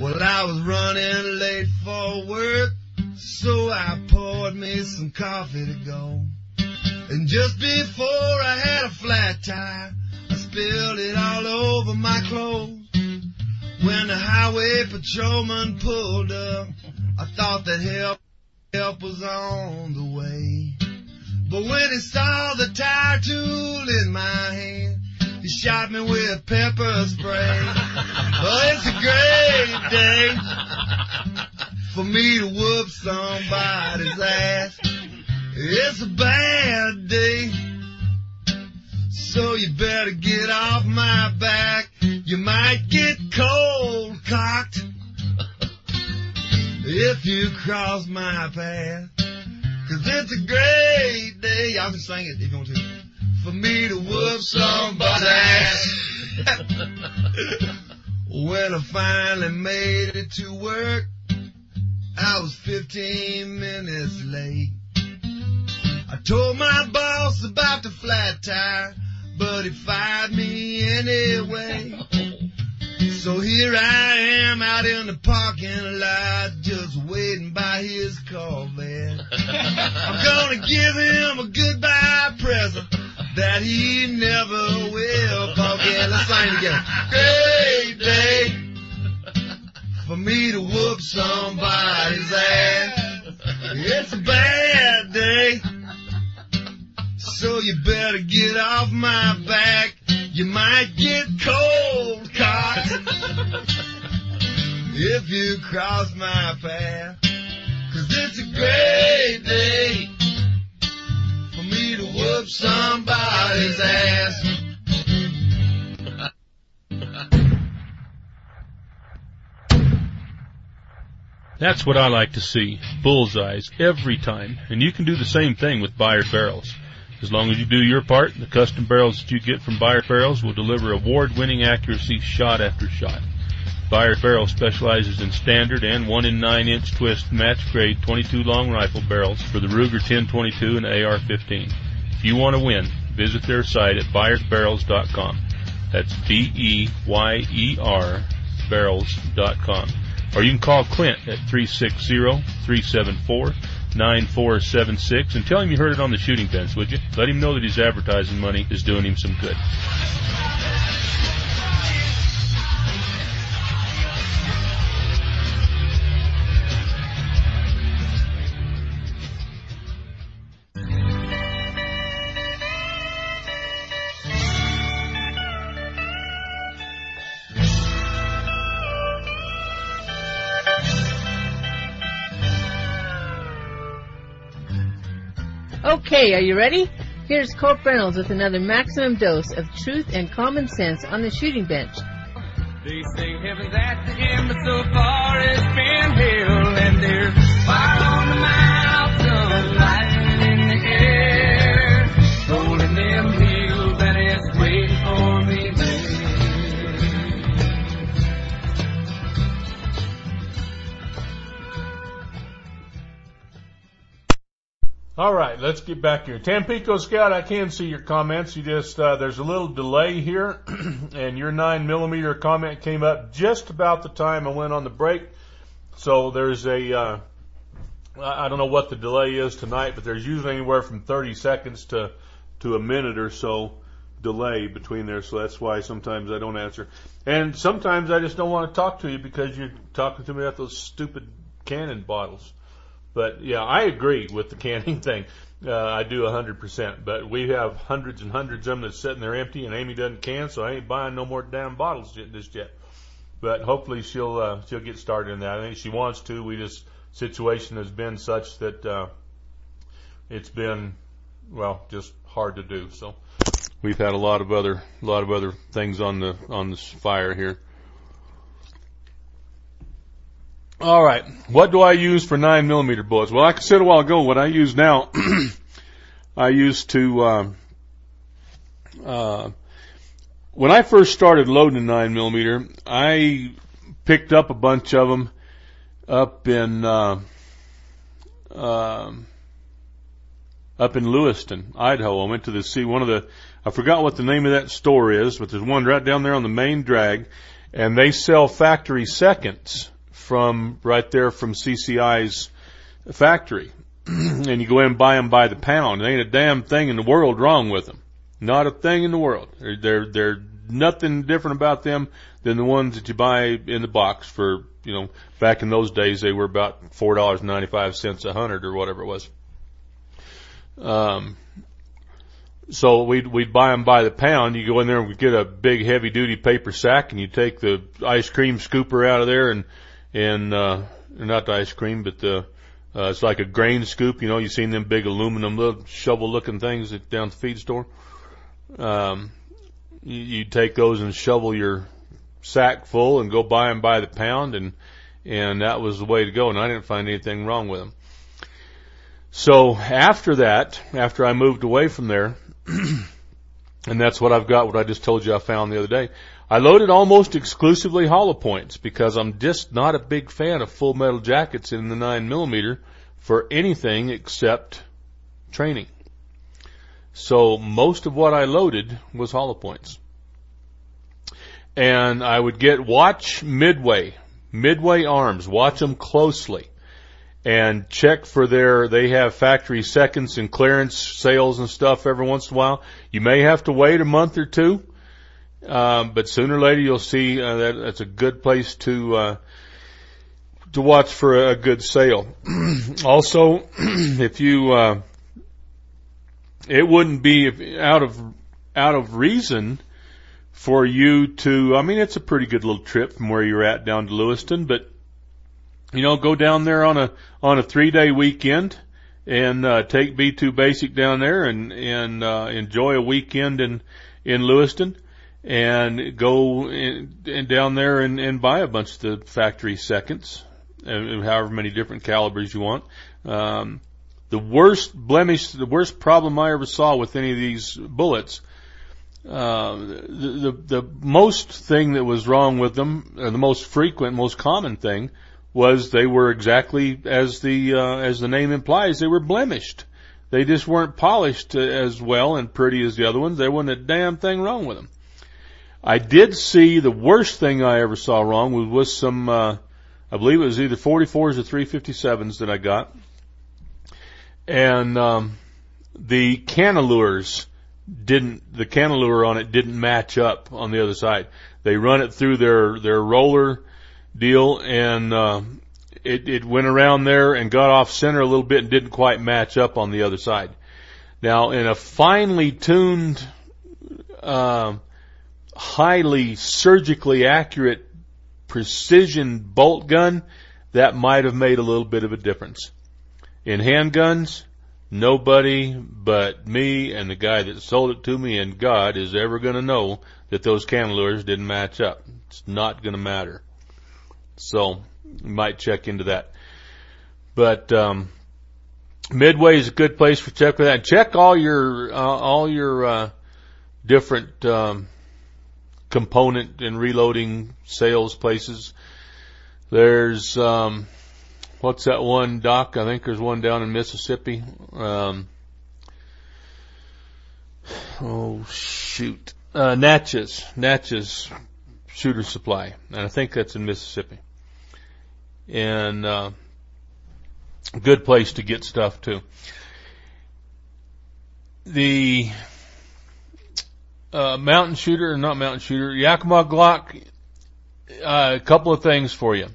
Well, I was running late for work, so I poured me some coffee to go. And just before I had a flat tire, I spilled it all over my clothes. When the highway patrolman pulled up, I thought that help, help was on the way. But when he saw the tire tool in my hand, he shot me with pepper spray. Oh, it's a great day for me to whoop somebody's ass. It's a bad day, so you better get off my back. You might get cold if you cross my path. Cause it's a great day. Y'all can sing it if you want to. For me to whoop somebody's ass. when I finally made it to work, I was 15 minutes late. I told my boss about the flat tire, but he fired me anyway. So here I am out in the parking lot, just waiting by his Corvette. I'm gonna give him a goodbye present that he never will forget. Let's sing together. Great day for me to whoop somebody's ass. It's a bad day. So you better get off my back. You might get cold cocked if you cross my path. Cause it's a great day for me to whoop somebody's ass. That's what I like to see. Bullseyes every time. And you can do the same thing with Byard barrels. As long as you do your part, the custom barrels that you get from Beyer Barrels will deliver award-winning accuracy shot after shot. Beyer Barrel specializes in standard and 1 in 9 inch twist match grade 22 long rifle barrels for the Ruger 1022 and AR-15. If you want to win, visit their site at byersbarrels.com. That's B-E-Y-E-R barrels.com. Or you can call Clint at 360-374-9476 and tell him you heard it on the shooting bench, would you? Let him know that his advertising money is doing him some good. Okay, are you ready? Here's Colt Reynolds with another maximum dose of truth and common sense on the shooting bench. They say heaven's but so far it's been hell, and there's fire on the mountain, All right, let's get back here. Tampico Scout, I can see your comments. You just uh, there's a little delay here, and your nine millimeter comment came up just about the time I went on the break. So there's a uh, I don't know what the delay is tonight, but there's usually anywhere from 30 seconds to to a minute or so delay between there. So that's why sometimes I don't answer, and sometimes I just don't want to talk to you because you're talking to me about those stupid cannon bottles. But yeah, I agree with the canning thing. Uh, I do a hundred percent. But we have hundreds and hundreds of them that's sitting there empty, and Amy doesn't can, so I ain't buying no more damn bottles just yet. But hopefully she'll uh, she'll get started in that. I think she wants to. We just situation has been such that uh, it's been well just hard to do. So we've had a lot of other a lot of other things on the on this fire here. All right. What do I use for nine millimeter bullets? Well, like I said a while ago, what I use now, I used to, um, uh, when I first started loading nine millimeter, I picked up a bunch of them up in, uh, um, up in Lewiston, Idaho. I went to the see one of the, I forgot what the name of that store is, but there's one right down there on the main drag, and they sell factory seconds from right there from CCI's factory. and you go in and buy them by the pound. There ain't a damn thing in the world wrong with them. Not a thing in the world. They're, they're, they're nothing different about them than the ones that you buy in the box for, you know, back in those days they were about $4.95 a hundred or whatever it was. Um, so we'd, we'd buy them by the pound. You go in there and we get a big heavy duty paper sack and you take the ice cream scooper out of there and, and, uh, not the ice cream, but the, uh, it's like a grain scoop, you know, you've seen them big aluminum little shovel looking things at, down at the feed store. Um, you, you take those and shovel your sack full and go buy them by the pound and, and that was the way to go and I didn't find anything wrong with them. So after that, after I moved away from there, and that's what I've got, what I just told you I found the other day. I loaded almost exclusively hollow points because I'm just not a big fan of full metal jackets in the 9 millimeter for anything except training. So most of what I loaded was hollow points. And I would get watch Midway, Midway arms, watch them closely and check for their, they have factory seconds and clearance sales and stuff every once in a while. You may have to wait a month or two, um, but sooner or later you'll see uh, that that's a good place to, uh, to watch for a good sale. also, if you, uh, it wouldn't be out of, out of reason for you to, I mean, it's a pretty good little trip from where you're at down to Lewiston, but you know, go down there on a on a three day weekend and uh, take B2 Basic down there and and uh, enjoy a weekend in in Lewiston and go in, and down there and, and buy a bunch of the factory seconds, however many different calibers you want. Um, The worst blemish, the worst problem I ever saw with any of these bullets, uh, the, the, the most thing that was wrong with them, the most frequent, most common thing, was they were exactly as the, uh, as the name implies, they were blemished. They just weren't polished as well and pretty as the other ones. There wasn't a damn thing wrong with them. I did see the worst thing I ever saw wrong was, was some, uh, I believe it was either 44s or 357s that I got. And, um, the cannelures didn't, the cannelure on it didn't match up on the other side. They run it through their, their roller deal and, uh, it, it went around there and got off center a little bit and didn't quite match up on the other side. Now in a finely tuned, um, highly surgically accurate precision bolt gun, that might have made a little bit of a difference. In handguns, nobody but me and the guy that sold it to me and God is ever going to know that those cannelures didn't match up. It's not going to matter. So, you might check into that. But, um, Midway is a good place for check with that. Check all your, uh, all your, uh, different, um, component and reloading sales places. There's um what's that one doc? I think there's one down in Mississippi. Um oh shoot. Uh Natchez. Natchez shooter supply. And I think that's in Mississippi. And uh good place to get stuff too. The uh, mountain shooter, not mountain shooter, Yakima Glock, uh, a couple of things for you.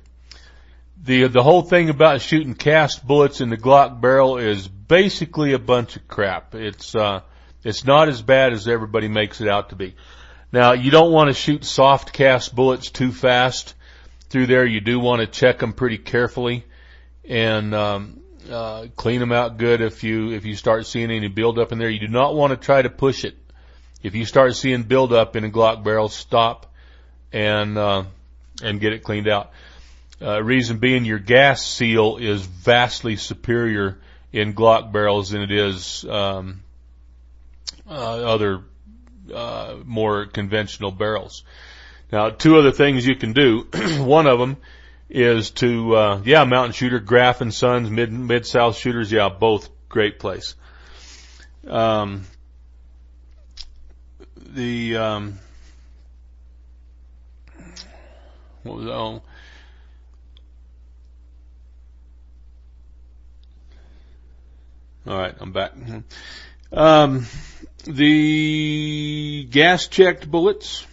The, the whole thing about shooting cast bullets in the Glock barrel is basically a bunch of crap. It's, uh, it's not as bad as everybody makes it out to be. Now, you don't want to shoot soft cast bullets too fast through there. You do want to check them pretty carefully and, um, uh, clean them out good if you, if you start seeing any buildup in there. You do not want to try to push it if you start seeing buildup in a Glock barrel, stop and uh, and get it cleaned out. Uh, reason being, your gas seal is vastly superior in Glock barrels than it is um, uh, other uh, more conventional barrels. Now, two other things you can do. One of them is to, uh, yeah, mountain shooter, Graf and Sons, mid mid south shooters, yeah, both great place. Um, the um, what was oh. All right I'm back. Um, the gas checked bullets.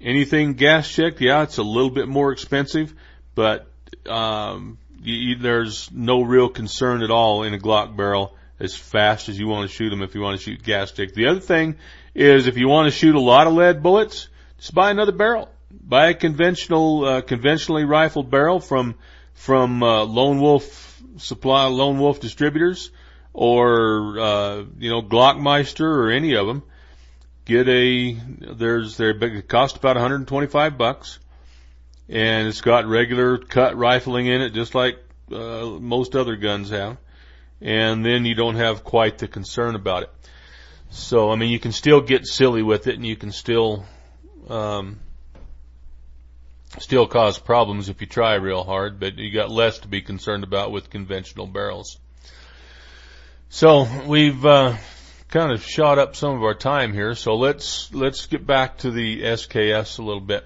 Anything gas checked? Yeah it's a little bit more expensive but um, you, there's no real concern at all in a Glock barrel as fast as you want to shoot them if you want to shoot gas checked the other thing is if you want to shoot a lot of lead bullets, just buy another barrel. Buy a conventional, uh, conventionally rifled barrel from, from, uh, Lone Wolf Supply, Lone Wolf Distributors or, uh, you know, Glockmeister or any of them. Get a, there's, they're, it cost about 125 bucks and it's got regular cut rifling in it just like, uh, most other guns have. And then you don't have quite the concern about it. So, I mean, you can still get silly with it and you can still, um, still cause problems if you try real hard, but you got less to be concerned about with conventional barrels. So we've, uh, kind of shot up some of our time here, so let's, let's get back to the SKS a little bit.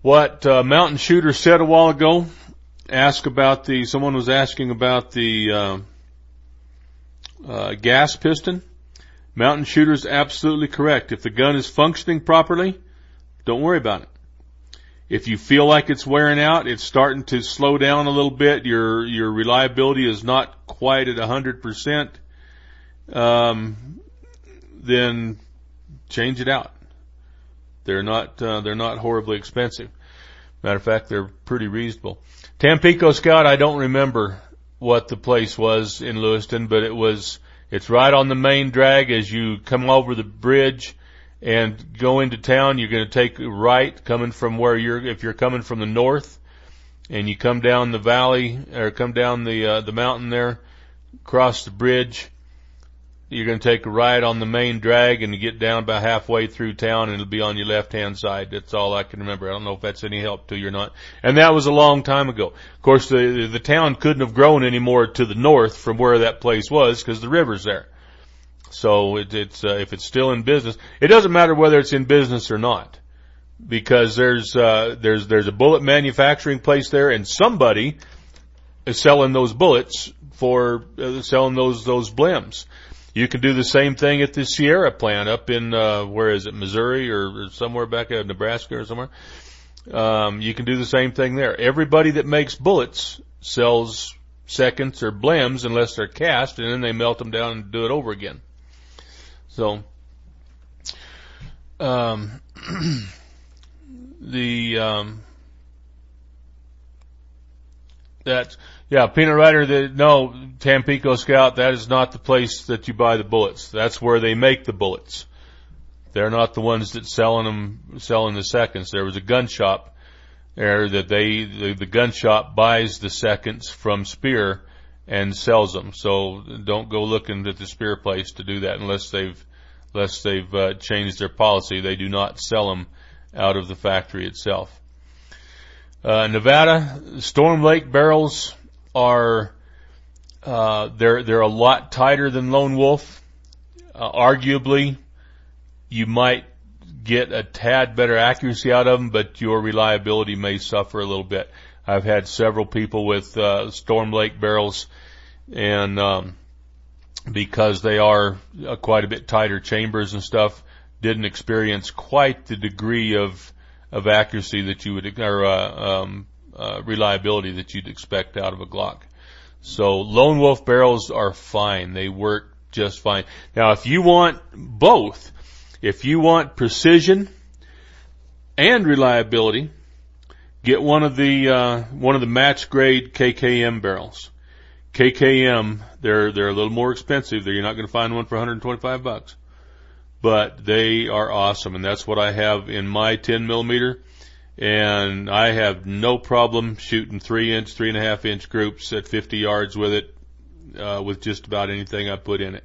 What, uh, Mountain Shooter said a while ago, ask about the, someone was asking about the, uh, uh, gas piston. Mountain Shooter's absolutely correct. If the gun is functioning properly, don't worry about it. If you feel like it's wearing out, it's starting to slow down a little bit, your, your reliability is not quite at a hundred percent, um, then change it out. They're not, uh, they're not horribly expensive. Matter of fact, they're pretty reasonable. Tampico Scout, I don't remember what the place was in Lewiston, but it was, it's right on the main drag as you come over the bridge and go into town. You're going to take right coming from where you're, if you're coming from the north and you come down the valley or come down the, uh, the mountain there, cross the bridge. You're going to take a right on the main drag and you get down about halfway through town and it'll be on your left hand side. That's all I can remember. I don't know if that's any help to you or not. And that was a long time ago. Of course, the, the town couldn't have grown any more to the north from where that place was because the river's there. So it, it's, uh, if it's still in business, it doesn't matter whether it's in business or not because there's, uh, there's, there's a bullet manufacturing place there and somebody is selling those bullets for uh, selling those, those blims. You can do the same thing at the Sierra plant up in uh, where is it, Missouri or, or somewhere back in Nebraska or somewhere. Um, you can do the same thing there. Everybody that makes bullets sells seconds or blims unless they're cast, and then they melt them down and do it over again. So, um, the um, that yeah, Peanut Rider. The, no, Tampico Scout. That is not the place that you buy the bullets. That's where they make the bullets. They're not the ones that selling them, selling the seconds. There was a gun shop there that they, the, the gun shop buys the seconds from Speer and sells them. So don't go looking at the Speer place to do that unless they've, unless they've uh, changed their policy. They do not sell them out of the factory itself. Uh, Nevada Storm Lake barrels are uh, they're they're a lot tighter than Lone Wolf. Uh, arguably, you might get a tad better accuracy out of them, but your reliability may suffer a little bit. I've had several people with uh, Storm Lake barrels, and um, because they are uh, quite a bit tighter chambers and stuff, didn't experience quite the degree of of accuracy that you would or uh, um, uh, reliability that you'd expect out of a Glock. So lone wolf barrels are fine. They work just fine. Now if you want both, if you want precision and reliability, get one of the, uh, one of the match grade KKM barrels. KKM, they're, they're a little more expensive. You're not going to find one for 125 bucks, but they are awesome. And that's what I have in my 10 millimeter and I have no problem shooting three inch, three and a half inch groups at 50 yards with it, uh, with just about anything I put in it.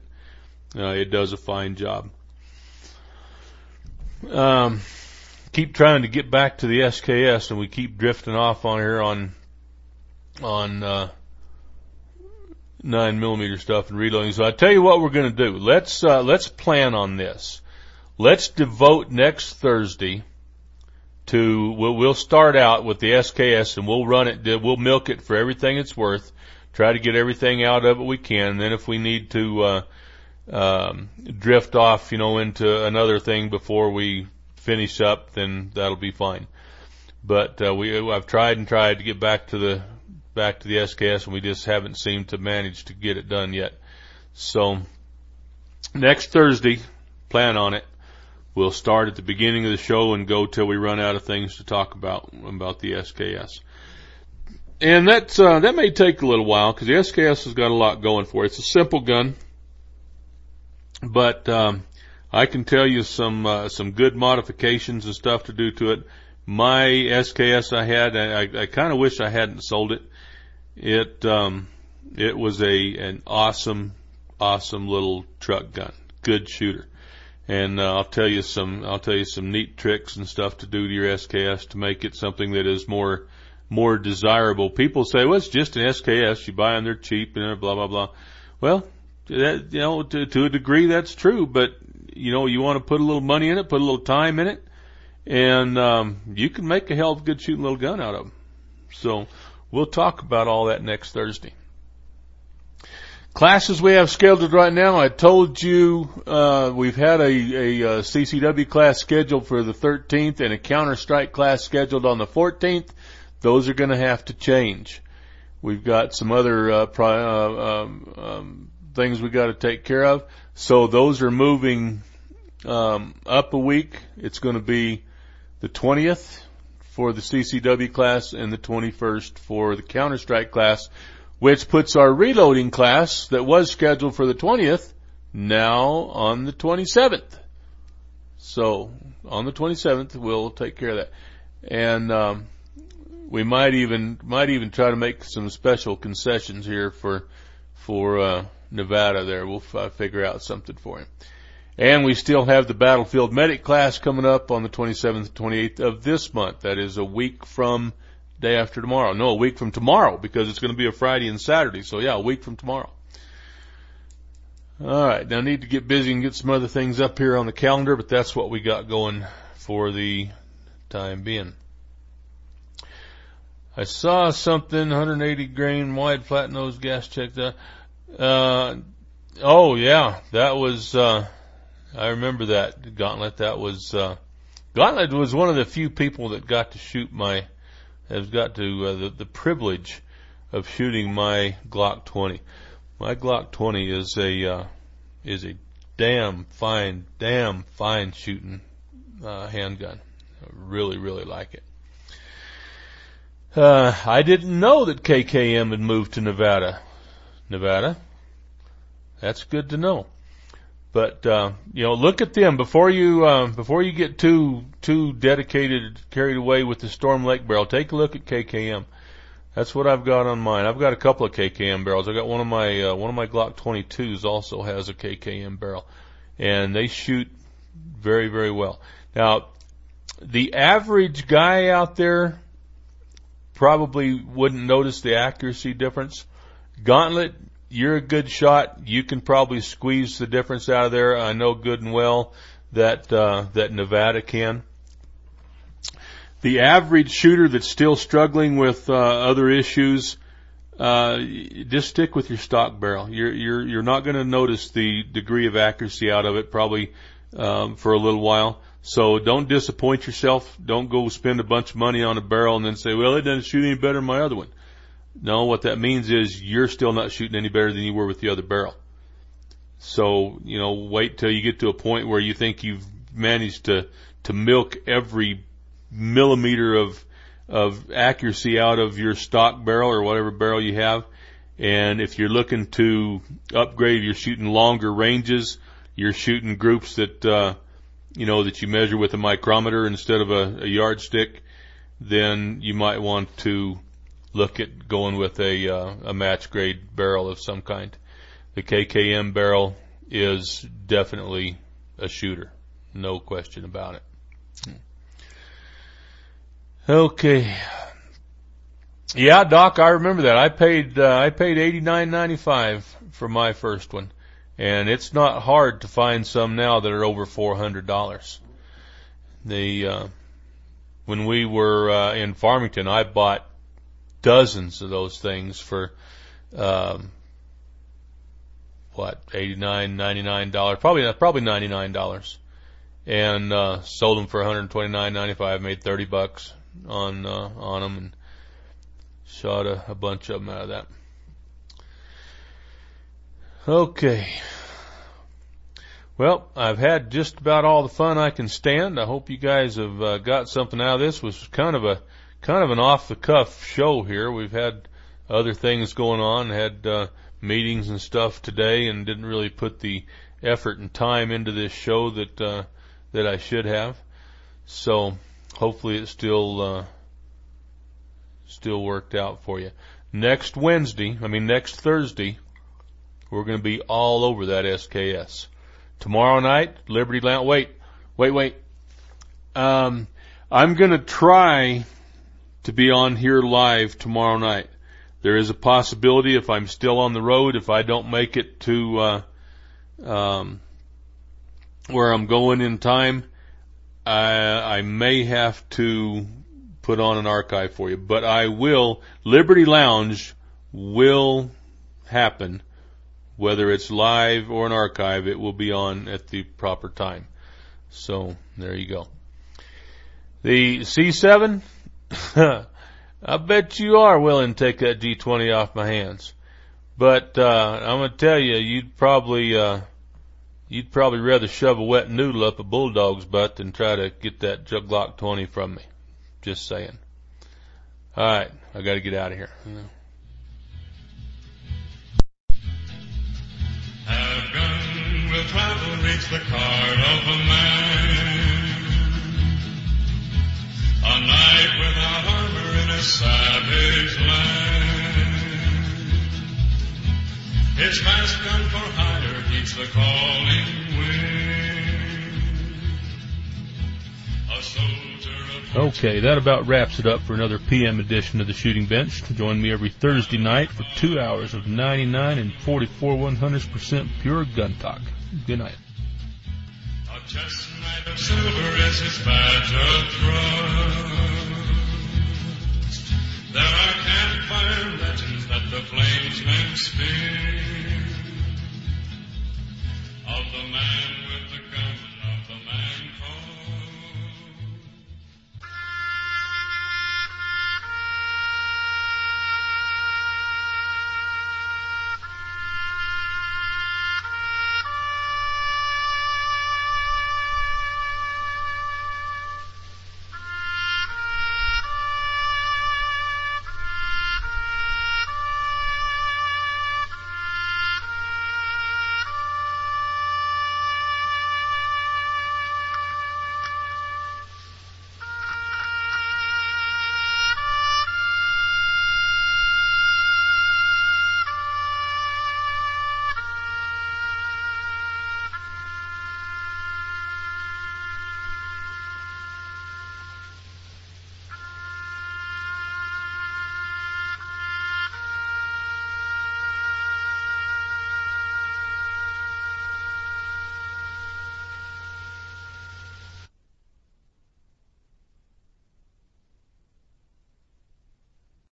Uh, it does a fine job. Um, keep trying to get back to the SKS and we keep drifting off on here on, on, uh, nine millimeter stuff and reloading. So I tell you what we're going to do. Let's, uh, let's plan on this. Let's devote next Thursday to we'll, we'll start out with the SKS and we'll run it we'll milk it for everything it's worth try to get everything out of it we can. And then if we need to uh um drift off you know into another thing before we finish up then that'll be fine. But uh, we I've tried and tried to get back to the back to the SKS and we just haven't seemed to manage to get it done yet. So next Thursday plan on it We'll start at the beginning of the show and go till we run out of things to talk about about the SKS. And that's uh, that may take a little while because the SKS has got a lot going for it. It's a simple gun, but um, I can tell you some uh, some good modifications and stuff to do to it. My SKS I had, I, I kind of wish I hadn't sold it. It um, it was a an awesome, awesome little truck gun, good shooter and uh, I'll tell you some I'll tell you some neat tricks and stuff to do to your SKS to make it something that is more more desirable. People say, "Well, it's just an SKS. You buy them; they're cheap," and blah blah blah. Well, that you know, to, to a degree, that's true. But you know, you want to put a little money in it, put a little time in it, and um, you can make a hell of a good shooting little gun out of them. So we'll talk about all that next Thursday. Classes we have scheduled right now. I told you uh, we've had a, a, a, CCW class scheduled for the 13th and a counter strike class scheduled on the 14th. Those are going to have to change. We've got some other uh, pri- uh, um, um, things we got to take care of. So those are moving um, up a week. It's going to be the 20th for the CCW class and the 21st for the counter strike class which puts our reloading class that was scheduled for the 20th now on the 27th. So on the 27th, we'll take care of that. And, um, we might even, might even try to make some special concessions here for, for uh, Nevada. There, we'll f- figure out something for him. And we still have the battlefield medic class coming up on the 27th, 28th of this month. That is a week from day after tomorrow. No, a week from tomorrow because it's going to be a Friday and Saturday. So yeah, a week from tomorrow. All right, now I need to get busy and get some other things up here on the calendar, but that's what we got going for the time being. I saw something, 180 grain wide flat nose gas check. Uh, uh, oh yeah, that was, uh, I remember that Gauntlet. That was, uh, Gauntlet was one of the few people that got to shoot my, has got to, uh, the, the privilege of shooting my Glock 20. My Glock 20 is a, uh, is a damn fine, damn fine shooting, uh, handgun. I really, really like it. Uh, I didn't know that KKM had moved to Nevada. Nevada? That's good to know. But, uh, you know, look at them before you, uh, before you get too, too dedicated, carried away with the Storm Lake barrel. Take a look at KKM. That's what I've got on mine. I've got a couple of KKM barrels. I got one of my, uh, one of my Glock 22s also has a KKM barrel. And they shoot very, very well. Now, the average guy out there probably wouldn't notice the accuracy difference. Gauntlet, you're a good shot. You can probably squeeze the difference out of there. I know good and well that uh, that Nevada can. The average shooter that's still struggling with uh, other issues, uh, just stick with your stock barrel. You're you're you're not going to notice the degree of accuracy out of it probably um, for a little while. So don't disappoint yourself. Don't go spend a bunch of money on a barrel and then say, well, it doesn't shoot any better than my other one. No, what that means is you're still not shooting any better than you were with the other barrel. So, you know, wait till you get to a point where you think you've managed to, to milk every millimeter of, of accuracy out of your stock barrel or whatever barrel you have. And if you're looking to upgrade, you're shooting longer ranges, you're shooting groups that, uh, you know, that you measure with a micrometer instead of a, a yardstick, then you might want to look at going with a, uh, a match grade barrel of some kind. The KKM barrel is definitely a shooter. No question about it. Okay. Yeah, Doc, I remember that. I paid, uh, I paid eighty nine ninety five for my first one and it's not hard to find some now that are over four hundred dollars. The uh, when we were uh, in Farmington, I bought dozens of those things for um, what eighty nine, ninety nine dollars, probably probably ninety nine dollars, and uh, sold them for one hundred twenty nine ninety five. Made thirty bucks on uh, on them and shot a, a bunch of them out of that. Okay. Well, I've had just about all the fun I can stand. I hope you guys have uh, got something out of this. It was kind of a kind of an off the cuff show here. We've had other things going on, had uh, meetings and stuff today, and didn't really put the effort and time into this show that uh, that I should have. So hopefully it still uh, still worked out for you. Next Wednesday, I mean next Thursday, we're going to be all over that SKS. Tomorrow night, Liberty Lounge. Wait, wait, wait. Um, I'm going to try to be on here live tomorrow night. There is a possibility if I'm still on the road, if I don't make it to uh, um, where I'm going in time, I, I may have to put on an archive for you. But I will. Liberty Lounge will happen whether it's live or an archive, it will be on at the proper time. So there you go. The C7, I bet you are willing to take that G20 off my hands. But uh, I'm gonna tell you, you'd probably uh, you'd probably rather shove a wet noodle up a bulldog's butt than try to get that Glock 20 from me. Just saying. All right, I got to get out of here. Gun will travel, reach the of a man. Savage land. His fast gun for hire heeds the calling wind. A soldier of Okay, that about wraps it up for another PM edition of the Shooting Bench. Join me every Thursday night for two hours of 99 and 44 100% pure gun talk. Good night. A chestnut of silver is his badge of trust. There are campfire legends that the flamesmen spin of the man.